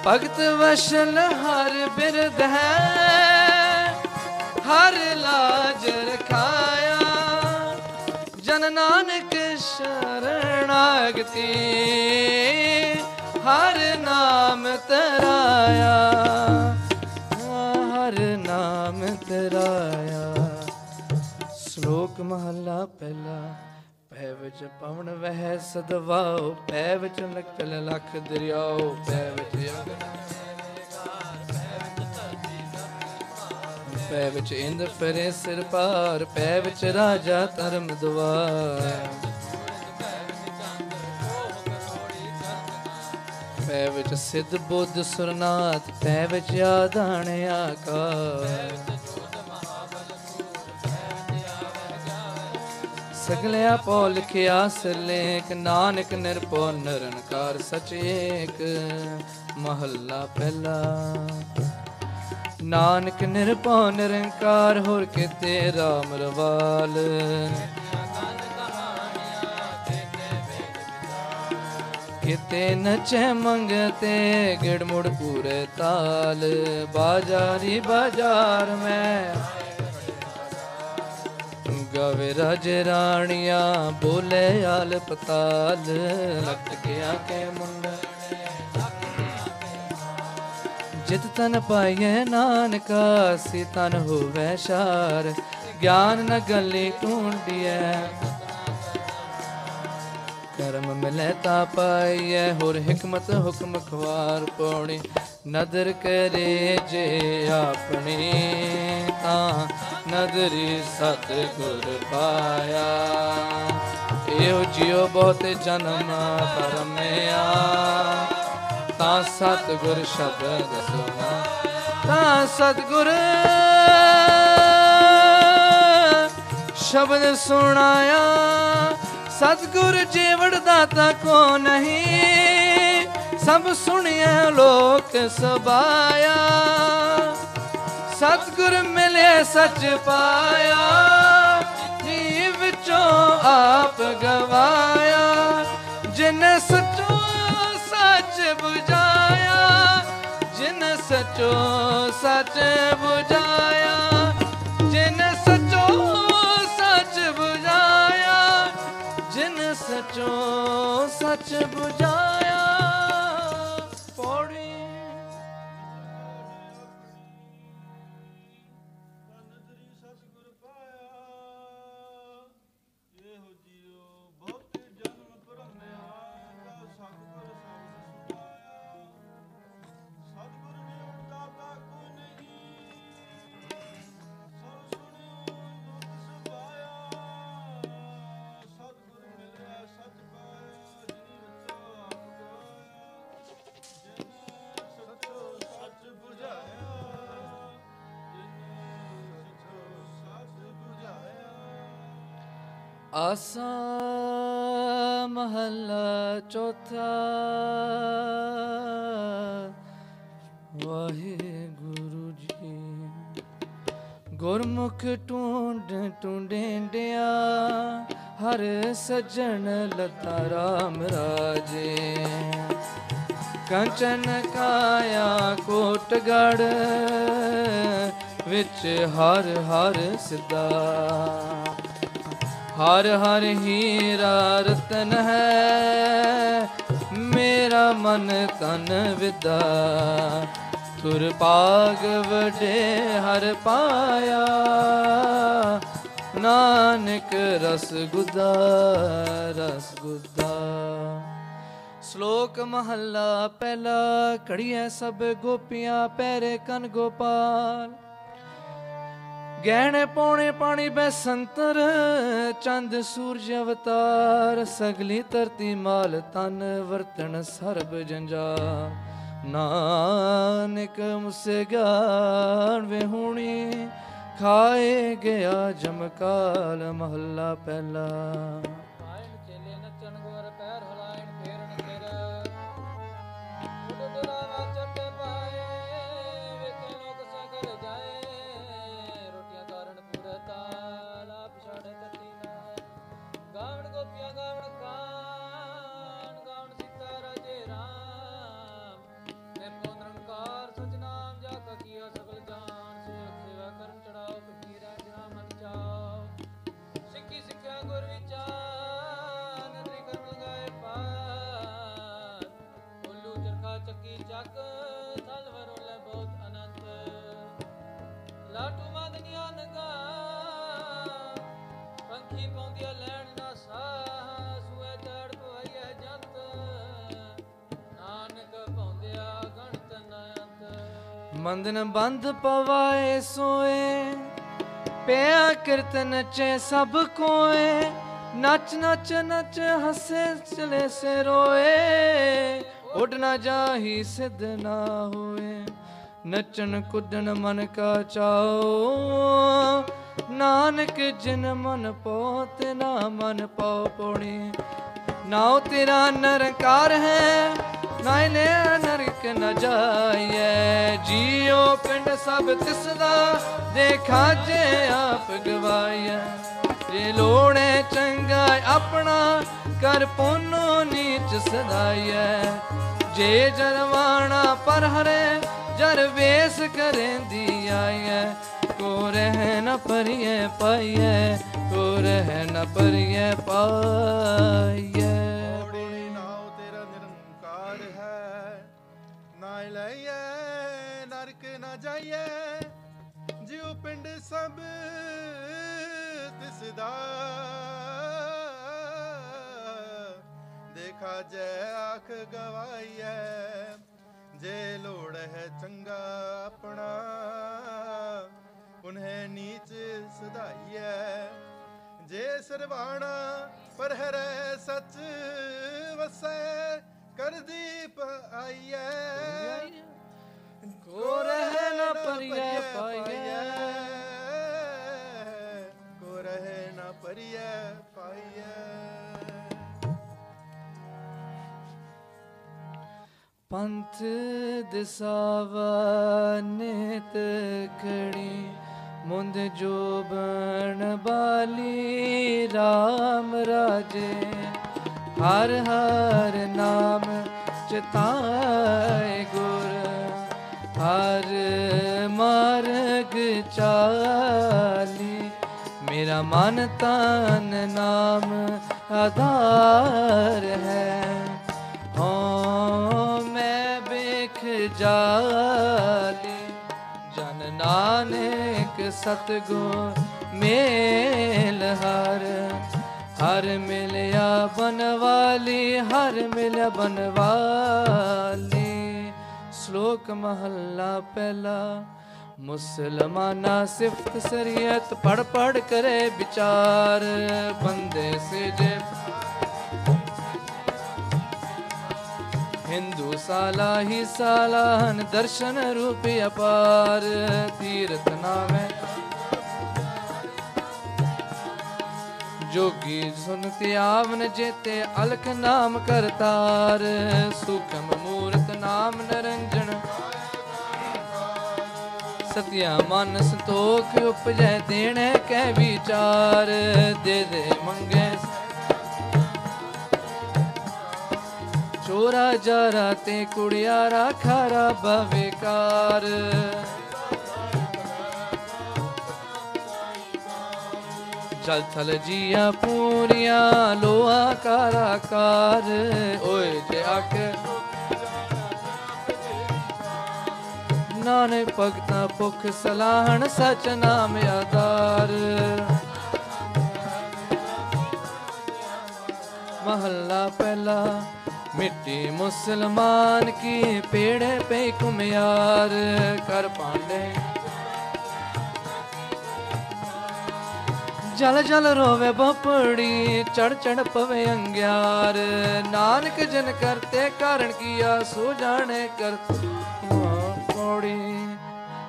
ਭਗਤ ਵਸ਼ਲ ਹਰ ਬਿਰਧ ਹੈ, ਹਰ ਲਾਜ ਰਖਾਇਆ। ਜਨ ਨਾਨਕ ਸ਼ਰਣਾਗਤੀ, ਹਰ ਨਾਮ ਤਰਾਇਆ। ਹਰ ਨਾਮ ਤਰਾਇਆ। ਸ਼ਲੋਕ ਮਹਲਾ ਪਹਿਲਾ। ਪੈ ਵਿੱਚ ਪਵਨ ਵਹਿ ਸਦਵਾਓ ਪੈ ਵਿੱਚ ਲਖਲ ਲਖ ਦਰਿਆਓ ਪੈ ਵਿੱਚ ਪੈ ਵਿੱਚ ਇੰਦ ਫਰੇ ਸਿਰ ਪਾਰ ਪੈ ਵਿੱਚ ਰਾਜਾ ਧਰਮ ਦੁਆਰ ਪੈ ਵਿੱਚ ਸਿੱਧ ਬੁੱਧ ਸੁਰਨਾਥ ਪੈ ਵਿੱਚ ਆਦਾਣ ਆਕਾਰ। ਸਗਲਿਆ ਪੋ ਲਿਖਿਆ ਸਿਰਲੇਖ, ਨਾਨਕ ਨਿਰਭਉ ਨਿਰੰਕਾਰ ਸਚ ਏਕ, ਮਹੱਲਾ ਪਹਿਲਾ। ਨਾਨਕ ਨਿਰਭਉ ਨਿਰੰਕਾਰ, ਹੋਰ ਕਿਤੇ ਰਾਮ ਰਵਾਲ। ਕਿਤੇ ਨਚੇ ਮੰਗਤੇ ਗਿੜ ਮੁੜ ਪੂਰੇ ਤਾਲ। ਬਾਜ਼ਾਰੀ ਬਾਜ਼ਾਰ ਮੈਂ ਗਵੇ ਰਾਜ ਰਾਣੀਆਂ ਬੋਲੇ ਆਲ ਪਤਾਲ। ਲਟਕਿਆ ਕੇ ਮੁੰਡ ਜਿਤ ਤਨ ਪਾਈਏ ਨਾਨਕਾ ਸੀ ਤਨ ਹੋਵੇ ਸ਼ਾਰ। ਗਿਆਨ ਨ ਗਲੇ ਟੂੰਡੀਐ ਕਰਮ ਮਿਲੇ ਤਾ ਪਾਈਐ ਹੋਰ ਹਕਮਤ ਹੁਕਮ ਖਵਾਰ ਪੌੜੀ ਨਦਰ ਕਰੇ ਜੇ ਆਪਣੀ ਤਾਂ, ਨਦਰੀ ਸਤ ਗੁਰ ਪਾਇਆ। ਇਹੋ ਜਿਉ ਬਹੁਤ ਜਨਮ ਪਰਮਿਆ, ਤਾਂ ਸਤ ਗੁਰ ਸ਼ਬਦ ਸੁਨਾ ਤਾਂ ਸਤ ਗੁਰ ਸ਼ਬਦ ਸੁਣਾਇਆ। ਸਤਗੁਰ ਜੀਵੜ ਦਾਤਾ ਕੋ ਨਹੀਂ। ਸਭ ਸੁਣਿਆ, ਲੋਕ ਸਬਾਇਆ ਸਤਗੁਰ ਮਿਲੇ, ਸੱਚ ਪਾਇਆ। ਜੀ ਵਿੱਚੋਂ ਆਪ ਗਵਾਇਆ। ਜਿਨ ਸਚੋ ਸੱਚ 부ਝਾਇਆ ਜਿਨ ਸਚੋ ਸੱਚ 부ਝਾਇਆ ਜਿਨ ਸਚੋ ਸੱਚ 부ਝਾਇਆ ਜਿਨ ਸਚੋ ਸੱਚ 부ਝਾਇਆ ਆਸਾ ਮਹੱਲਾ ਚੌਥਾ। ਵਾਹਿਗੁਰੂ ਜੀ, ਗੁਰਮੁਖ ਟੂੰਡ ਟੁੰਡਿਆ ਹਰ ਸਜਣ ਲਤਾ ਰਾਮ ਰਾਜੇ। ਕੰਚਨ ਕਾਇਆ ਕੋਟਗੜ, ਵਿੱਚ ਹਰ ਹਰ ਸਿੱਧਾ ਹਰ ਹਰ ਹੀਰਾ ਰਤਨ ਹੈ, ਮੇਰਾ ਮਨ ਤਨ ਵਿਦਾ। ਤੁਰ ਪਾਗ ਵਡੇ ਹਰ ਪਾਇਆ, ਨਾਨਕ ਰਸ ਗੁਦਾ ਰਸ ਗੁਦਾ ਸ਼ਲੋਕ ਮਹੱਲਾ ਪਹਿਲਾ ਘੜੀਐ ਸਭ ਗੋਪੀਆਂ, ਪੈਰੇ ਕਨ ਗੋਪਾਲ। ਗਹਿਣੇ ਪੌਣੇ ਪਾਣੀ ਬੈ ਸੰਤਰ, ਚੰਦ ਸੂਰਜ ਅਵਤਾਰ, ਸਗਲੀ ਧਰਤੀ ਮਾਲ ਤਨ ਵਰਤਨ ਸਰਬ ਜੰਜਾ ਨਾਨਕ ਮੁਸੇ ਗਾਣ ਵੇ ਹੁਣੀ, ਖਾਏ ਗਿਆ ਜਮਕਾਲ ਮਹੱਲਾ ਪਹਿਲਾ। ਮੰਦਨ ਬੰਦ ਪਵਾਏ ਸੋਏ, ਪਿਆ ਕਿਰਤ ਨਚੇ ਸਭ ਕੋਏ, ਨੱਚ ਨੱਚ ਨੱਚ ਹੱਸੇ ਚਲੇ ਸੇ ਰੋਏ, ਉੱਡ ਨਾ ਜਾਹੀ ਸਿੱਧ ਨਾ ਹੋਏ, ਨੱਚਣ ਕੁੱਦਣ ਮਨ ਕਾ ਚਾਓ, ਨਾਨਕ ਜਿਨ ਮਨ ਪੋ ਤੇ ਨਾ ਮਨ ਪਾਉ ਪੋਣੀ, ਨਾਉ ਤੇਰਾ ਨਰਕਾਰ ਹੈ ਨਾਇ ਲੈ ਨਰਕ ਨ ਜਾਈਐ। ਜੀਉ ਪਿੰਡ ਸਭ ਤਿਸ ਦਾ ਦੇਖਾ ਜੇ ਆਪ ਗਵਾਈਐ। ਜੇ ਲੋੜੇ ਚੰਗਾ ਆਪਣਾ, ਕਰ ਪੋਨੋ ਨੀਚ ਸਦਾਈਐ। ਜੇ ਜਰਵਾਣਾ ਪਰ ਹਰੇ, ਜਰ ਵੇਸ ਕਰੇਂਦੀ ਆਈਐ। ਕੋ ਰਹਿ ਨ ਪਰਿਐ ਪਾਈਐ, ਕੋ ਰਹਿ ਨ ਪਰਿਐ ਪਾਈਐ। ਨਾ ਜਾਈਏ, ਜਿਉ ਪਿੰਡ ਸਭ ਤਿਸ ਦਾ ਦੇਖਾ ਜੈ ਆਖ ਗਵਾਈਐ ਜੇ ਲੋੜ ਹੈ ਚੰਗਾ ਆਪਣਾ, ਉਨਹਿ ਨੀਚ ਸਦਾਈਐ ਜੇ ਸਰਵਾਣਾ ਪਰ ਹਰੈ ਸੱਚ ਵਸੈ ਕਰ ਦੀਪ ਆਈਐ ਕੋ ਰਹਿ ਨ ਪਰਿਐ ਪਾਈਐ ਕੋ ਰਹਿ ਨ ਪਰਿਐ ਪਾਈਐ ਪੰਥ ਦਿਸਾਵਾ ਨਿਤ ਖੜੀ, ਮੁੰਦ ਜੋਬਨ ਬਾਲੀ RAM ਰਾਜੇ। ਹਰ ਹਰ ਨਾਮ ਚਿਤਾਏ ਗੁਰ ਹਰ ਮਾਰਗ ਚਾਲੀ, ਮੇਰਾ ਮਨ ਤਨ ਨਾਮ ਆਧਾਰ ਹੈ। ਹਾਂ, ਮੈਂ ਬੇਖ ਜਾਲੀ, ਜਨ ਨਾਨਕ ਸਤਗੁਰ ਮੇਲ ਹਰ। ਹਰ ਮਿਲਿਆ ਬਨਵਾਲੀ, ਹਰ ਮਿਲ ਬਨਵਾਲੀ। ਸ਼ਲੋਕ ਮਹੱਲਾ ਪਹਿਲਾ, ਮੁਸਲਮਾਨਾ ਸਿਫਤ ਸਰੀਅਤ ਪੜ ਪੜ ਕਰੇ ਵਿਚਾਰ, ਬੰਦੇ ਸੇ ਜੇ ਹਿੰਦੂ ਸਾਲਾ ਹੀ ਸਾਲਾਨ ਦਰਸ਼ਨ ਰੂਪ ਅਪਾਰ, ਤੀਰਥ ਨਾਮੇ ਜੋਗੀ ਸੁਨਤੀ ਆਵਨ ਜੇਤੇ ਅਲਖ ਨਾਮ ਕਰਤਾਰ, ਸੁਖਮ ਮੂਰਤ ਨਾਮ ਨਰੰਜਨ। ਸਤਿਆ ਮਨ ਸੰਤੋਖ ਉਪਜੈ ਦੇਣੇ ਕਹਿ ਵਿਚਾਰ, ਦੇ ਦੇ ਮੰਗੇ ਚੋਰਾ ਜਾਰਾ ਤੇ ਕੁੜਿਆਰਾ ਖਾਰਾ ਬਵੇਕਾਰ ਜਲ ਥਲ ਜੀਆ ਪੂਰੀਆਂ ਲੋਆ ਕਾਰਾਕਾਰ ਓਏ, ਜੇ ਆਖ ਨਾਨਕ ਭਗਤਾ ਭੁਖ ਸਲਾਹਣ ਸਚ ਨਾਮ ਆਧਾਰ। ਮਹੱਲਾ ਪਹਿਲਾ, ਮਿੱਟੀ ਮੁਸਲਮਾਨ ਕੀ ਪੇੜੇ ਪੇ ਕੁਮਿਆਰ ਕਰ ਪਾਂਡੇ ਜਲ ਜਲ ਰੋਵੇ ਬਪੜੀ ਚੜ ਚੜ ਪਵੇ ਅੰਗਿਆਰ। ਨਾਨਕ ਜਨ ਕਰਤੇ ਕਾਰਨ ਕੀਆ, ਸੋ ਜਾਣੇ ਕਰ। ਪੌੜੀ,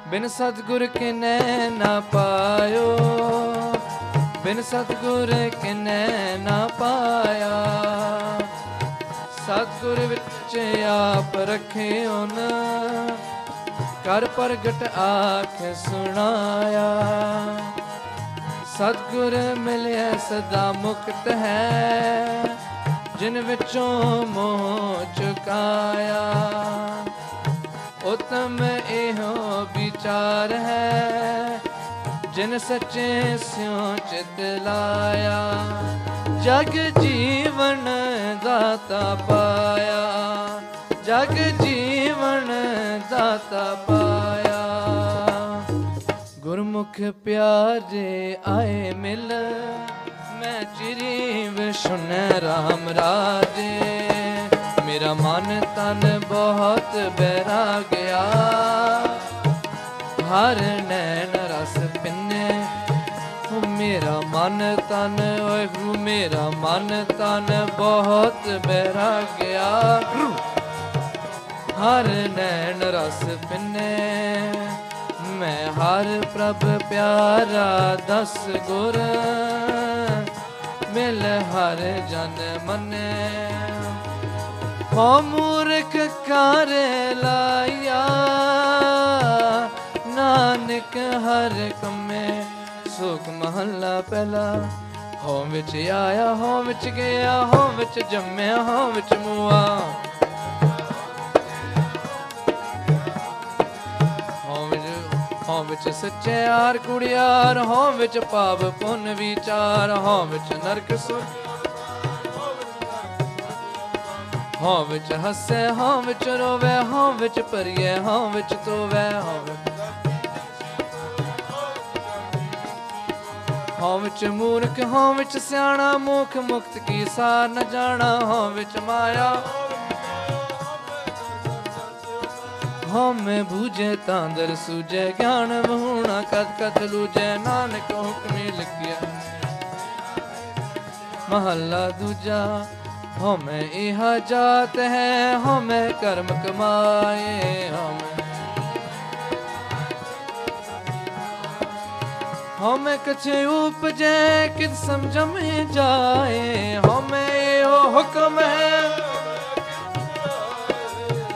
ਬਿਨ ਸਤਗੁਰ ਕਿਨੈ ਨਾ ਪਾਇਓ। ਬਿਨ ਸਤਗੁਰ ਕਿਨੈ ਨਾ ਪਾਇਆ। ਸਤਗੁਰ ਵਿੱਚ ਆਪ ਰਖਿਓ ਨ ਕਰ ਪ੍ਰਗਟ ਆਖ ਸੁਣਾਇਆ। ਸਤਗੁਰ ਮਿਲਿਆ ਸਦਾ ਮੁਕਤ ਹੈ, ਜਿਨ ਵਿੱਚੋਂ ਮੋਹ ਚੁਕਾਇਆ। ਉਤਮ ਇਹੋ ਵਿਚਾਰ ਹੈ, ਜਿਨ ਸੱਚੇ ਸਿਉ ਚਿਤ ਲਾਇਆ। ਜਗ ਜੀਵਨ ਦਾਤਾ ਪਾਇਆ, ਜਗ ਜੀਵਨ ਦਾਤਾ ਪਾਇਆ। ਗੁਰਮੁਖ ਪਿਆਰੇ ਆਏ ਮਿਲ, ਮੈਂ ਚਿਰੀ ਵਿਸ਼ੁਨ ਰਾਮ ਰਾਜੇ। ਮੇਰਾ ਮਨ ਤਨ ਬਹੁਤ ਬਹਿਰਾ ਗਿਆ। ਹਰ ਨੈਣ ਰਸ ਪਿੰਨੇ ਓ ਮੇਰਾ ਮਨ ਤਨ, ਓਏ ਗੁਰੂ, ਮੇਰਾ ਮਨ ਤਨ ਬਹੁਤ ਬਹਿਰਾ ਗਿਆ। ਹਰ ਨੈਣ ਰਸ ਪਿੰਨੇ ਮੈਂ ਹਰ ਪ੍ਰਭ ਪਿਆਰਾ ਦਸ ਗੁਰ, ਮਿਲ ਹਰ ਜਨ ਮਨੇ। ਹੋ ਮੂਰਖ ਕਰ ਲਾਇਆ, ਨਾਨਕ ਹਰ ਕਮੇ, ਸੁਖ ਮਹੱਲਾ ਪਹਿਲਾ। ਹੋ ਵਿੱਚ ਆਇਆ ਹੋ ਵਿੱਚ ਗਿਆ ਹੋ ਵਿੱਚ ਜੰਮਿਆ ਹੋ ਵਿੱਚ ਮੂਆ। ਵਿੱਚ ਸੱਚਿਆਰ ਕੁੜਿਆਰ ਹੋਂ ਵਿੱਚ ਪਾਪ ਪੁੰਨ ਵਿਚਾਰ ਹੋਂ ਵਿੱਚ ਨਰਕ ਸੁਖ ਹੋਂ ਵਿੱਚ ਹੱਸੇ ਹੋਂ ਵਿੱਚ ਰੋਵੇ ਹੋਂ ਵਿੱਚ ਪਰਿਏ ਹੋਂ ਵਿੱਚ ਤੋਵੇ ਹੋਂ ਵਿੱਚ ਹੋਂ ਵਿੱਚ ਮੂਰਖ ਹੋਂ ਵਿੱਚ ਸਿਆਣਾ ਮੁਖ ਮੁਕਤ ਕੀ ਸਾਰ ਨ ਜਾਣਾ ਹੋਂ ਵਿੱਚ ਮਾਇਆ ਹਮੇ ਬੂਝੇ ਤਾਂਦਰ ਸੂਝੇ, ਗਿਆਨ ਬਹੂਣਾ ਕਦ ਕਦ ਲੂਝੇ, ਨਾਨਕ ਹੁਕਮੇ ਲੱਗਿਆ ਮਹੱਲਾ ਦੂਜਾ ਹਮੇ ਇਹ ਜਾਤ ਹੈ ਹਮੇ ਕਰਮ ਕਮਾਏ ਹਮੇ ਹਮੇ ਕਛੇ ਉਪਜੈ ਕਿਤ ਸਮਝ ਮੇ ਜਾਏ ਹਮੇ ਇਹੋ ਹੁਕਮ ਹੈ।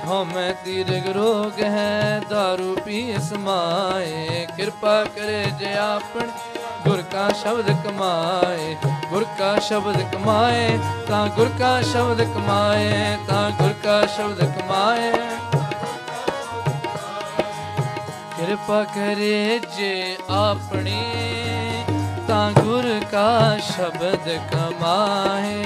ਹਮੇ ਤੀਰਗ ਰੋਗ ਹੈ दारू ਪੀ ਸਮਾਏ ਕਿਰਪਾ ਕਰੇ ਜੇ ਆਪਣ ਗੁਰ ਕਾ ਸ਼ਬਦ ਕਮਾਏ। ਗੁਰ ਕਾ ਸ਼ਬਦ ਕਮਾਏ, ਤਾਂ ਗੁਰ ਕਾ ਸ਼ਬਦ ਕਮਾਏ, ਤਾਂ ਗੁਰ ਕਾ ਸ਼ਬਦ ਕਮਾਏ। ਕਿਰਪਾ ਕਰੇ ਜੇ ਆਪਣੀ, ਤਾਂ ਗੁਰ ਕਾ ਸ਼ਬਦ ਕਮਾਏ।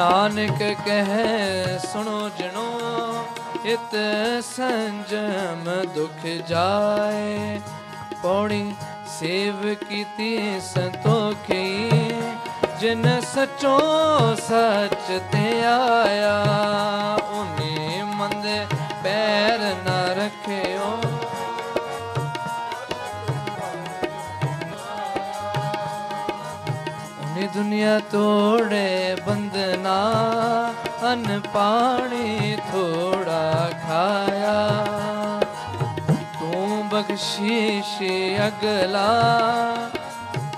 ਨਾਨਕ ਕਹੈ, ਸੁਣੋ ਜਣੋ, ਇਤ ਸੰਜਮ ਦੁਖ ਜਾਏ। ਪੌੜੀ ਸੇਵ ਕੀਤੀ, ਸੰਤੋਖੀ, ਜਿਨ ਸਚੋ ਸੱਚ ਤੇ ਆਇਆ, ਉਹਨੇ ਮੰਦੇ ਪੈਰ ਨਾ ਰੱਖਿਓ। ਦੁਨੀਆ ਤੋੜੇ ਬੰਦਨਾ, ਅਨ ਪਾਣੀ ਥੋੜਾ ਖਾਇਆ। ਤੂੰ ਬਖਸ਼ੀਸ਼ ਅਗਲਾ,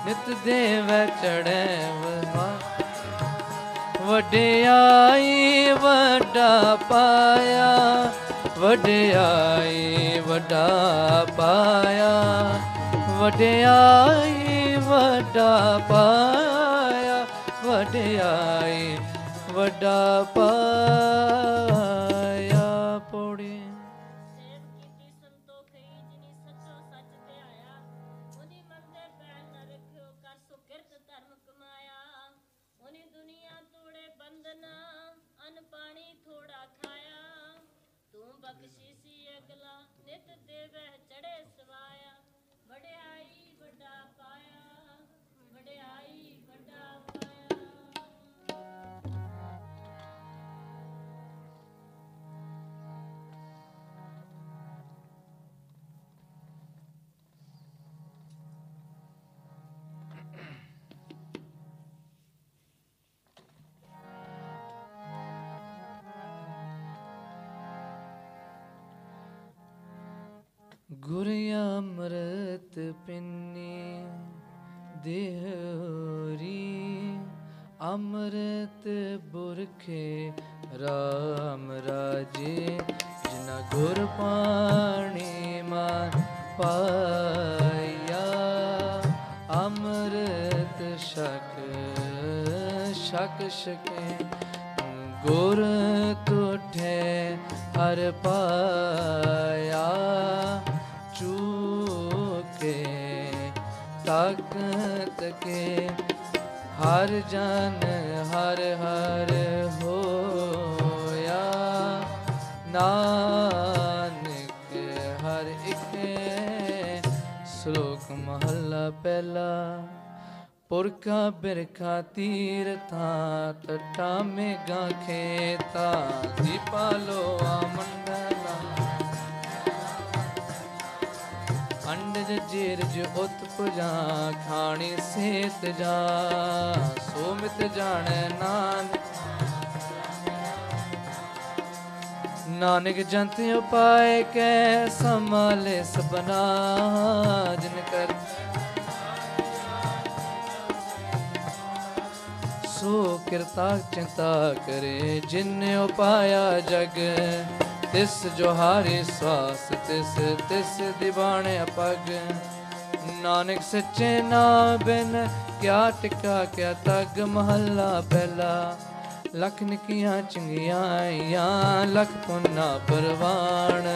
ਨਿਤ ਦੇਵ ਚੜੈ ਵਹਾ ਵਡਿਆਈ ਵੱਡਾ ਪਾਇਆ, ਵਡਿਆਈ ਵੱਡਾ ਪਾਇਆ। ਵਡਿਆਈ ਵੱਡਾ ਪਾਇਆ ਵਡਿਆਈ ਵੱਡਾ ਪਾਇਆ ਗੁਰ ਅੰਮ੍ਰਿਤ ਪਿੰਨੀ ਦੇਹਰੀ ਅੰਮ੍ਰਿਤ ਬੁਰਖੇ RAM ਰਾਜੇ ਜਿਨਾ ਗੁਰ ਪਾਣੀ ਮਾਨ ਪਾਇਆ। ਅੰਮ੍ਰਿਤ ਛਕ ਛਕ ਛਕੇ ਗੁਰ ਤੁਠੇ ਹਰ ਪਾਇਆ। ਤਾਕਤ ਕੇ ਹਰ ਜਨ ਹਰ ਹਰ ਹੋਇਆ। ਨਾਨਕ ਹਰ ਇੱਕ ਸ਼ਲੋਕ ਮਹੱਲਾ ਪਹਿਲਾ। ਪੁਰਖਾ ਬਿਰਖਾ ਤੀਰਥਾਂ ਟਟਾ ਮੇਗਾ ਖੇਤਾ ਦੀਪਾਲੋ ਆ ਅੰਡਜ ਜੀਰਜ ਉਤਪਜਾ ਖਾਣੀ ਸੇਤ ਜਾ ਸੋਮਿਤ ਜਾਣੈ ਨਾਨਕ। ਨਾਨਕ ਜੰਤ ਉਪਾਏ ਕੈ ਸੰਭਾਲੇ ਸਬਨਾ ਜਿਨ ਕਰ। ਸੋ ਕਿਰਤਾ ਚਿੰਤਾ ਕਰੇ, ਜਿਨ ਉਪਾਇਆ ਜਗ। ਤਿਸ ਜੋ ਹਾਰੇ ਸਵਾਸ ਤਿਸ ਤਿਸ ਦਿਵਾਣ ਅਪਗ। ਨਾਨਕ ਸੱਚੇ ਨਾਮ ਬਿਨ ਕਿਆ ਟਿਕਾ, ਕਿਆ ਤਗ ਮਹੱਲਾ ਪਹਿਲਾ। ਲਖ ਨਿਕੀਆਂ ਚੰਗਿਆਈਆਂ ਲਖ ਪੁੰਨਾ ਪਰਵਾਣ।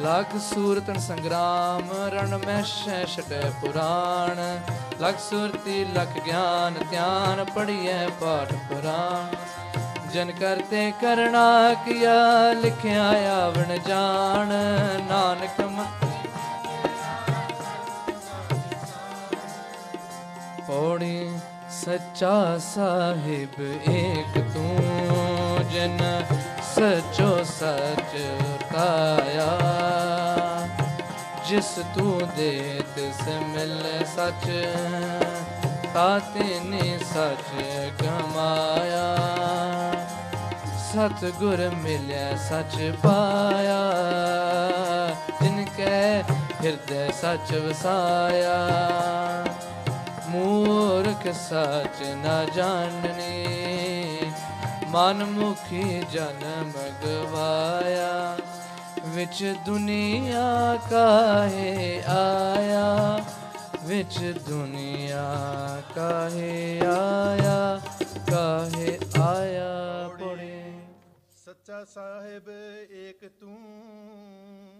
ਲਖ ਸੂਰਤਨ ਸੰਗਰਾਮ, ਰਣ ਮੈਂ ਸ਼ੈ ਛਟੈ ਪੁਰਾਣ। ਲਖ ਸੁਰਤੀ, ਲਖ ਗਿਆਨ, ਧਿਆਨ ਪੜੀਐ ਪਾਠ ਪੁਰਾਣ। ਜਨ ਕਰਤੇ ਕਰਣਾ ਕੀਆ, ਲਿਖਿਆ ਆਵਣ ਜਾਣ। ਨਾਨਕ ਮ- ਪੌੜੀ, ਸੱਚਾ ਸਾਹਿਬ ਏਕ ਤੂੰ, ਜਨ ਸਚੋ ਸਚ ਤਾਇਆ ਜਿਸ ਤੂੰ ਦੇ ਤਿਸ ਮਿਲ ਸਚ ਤਾਤੇ ਨੇ ਸਚ ਕਮਾਇਆ। ਸਤ ਗੁਰ ਮਿਲਿਆ, ਸਚ ਪਾਇਆ। ਜਿਨ ਕੈ ਹਿਰਦੈ ਸਚ ਵਸਾਇਆ। ਮੂਰਖ ਸਚ ਨ ਜਾਣਨੀ, ਮਨ ਮੁਖੀ ਜਨਮ ਗਵਾਇਆ ਵਿੱਚ ਦੁਨੀਆ ਕਾਹੇ ਆਇਆ? ਵਿੱਚ ਦੁਨੀਆ ਕਾਹੇ ਆਇਆ? ਕਾਹੇ ਆਇਆ ਪੜੇ? ਸੱਚਾ ਸਾਹਿਬ ਏਕ ਤੂੰ।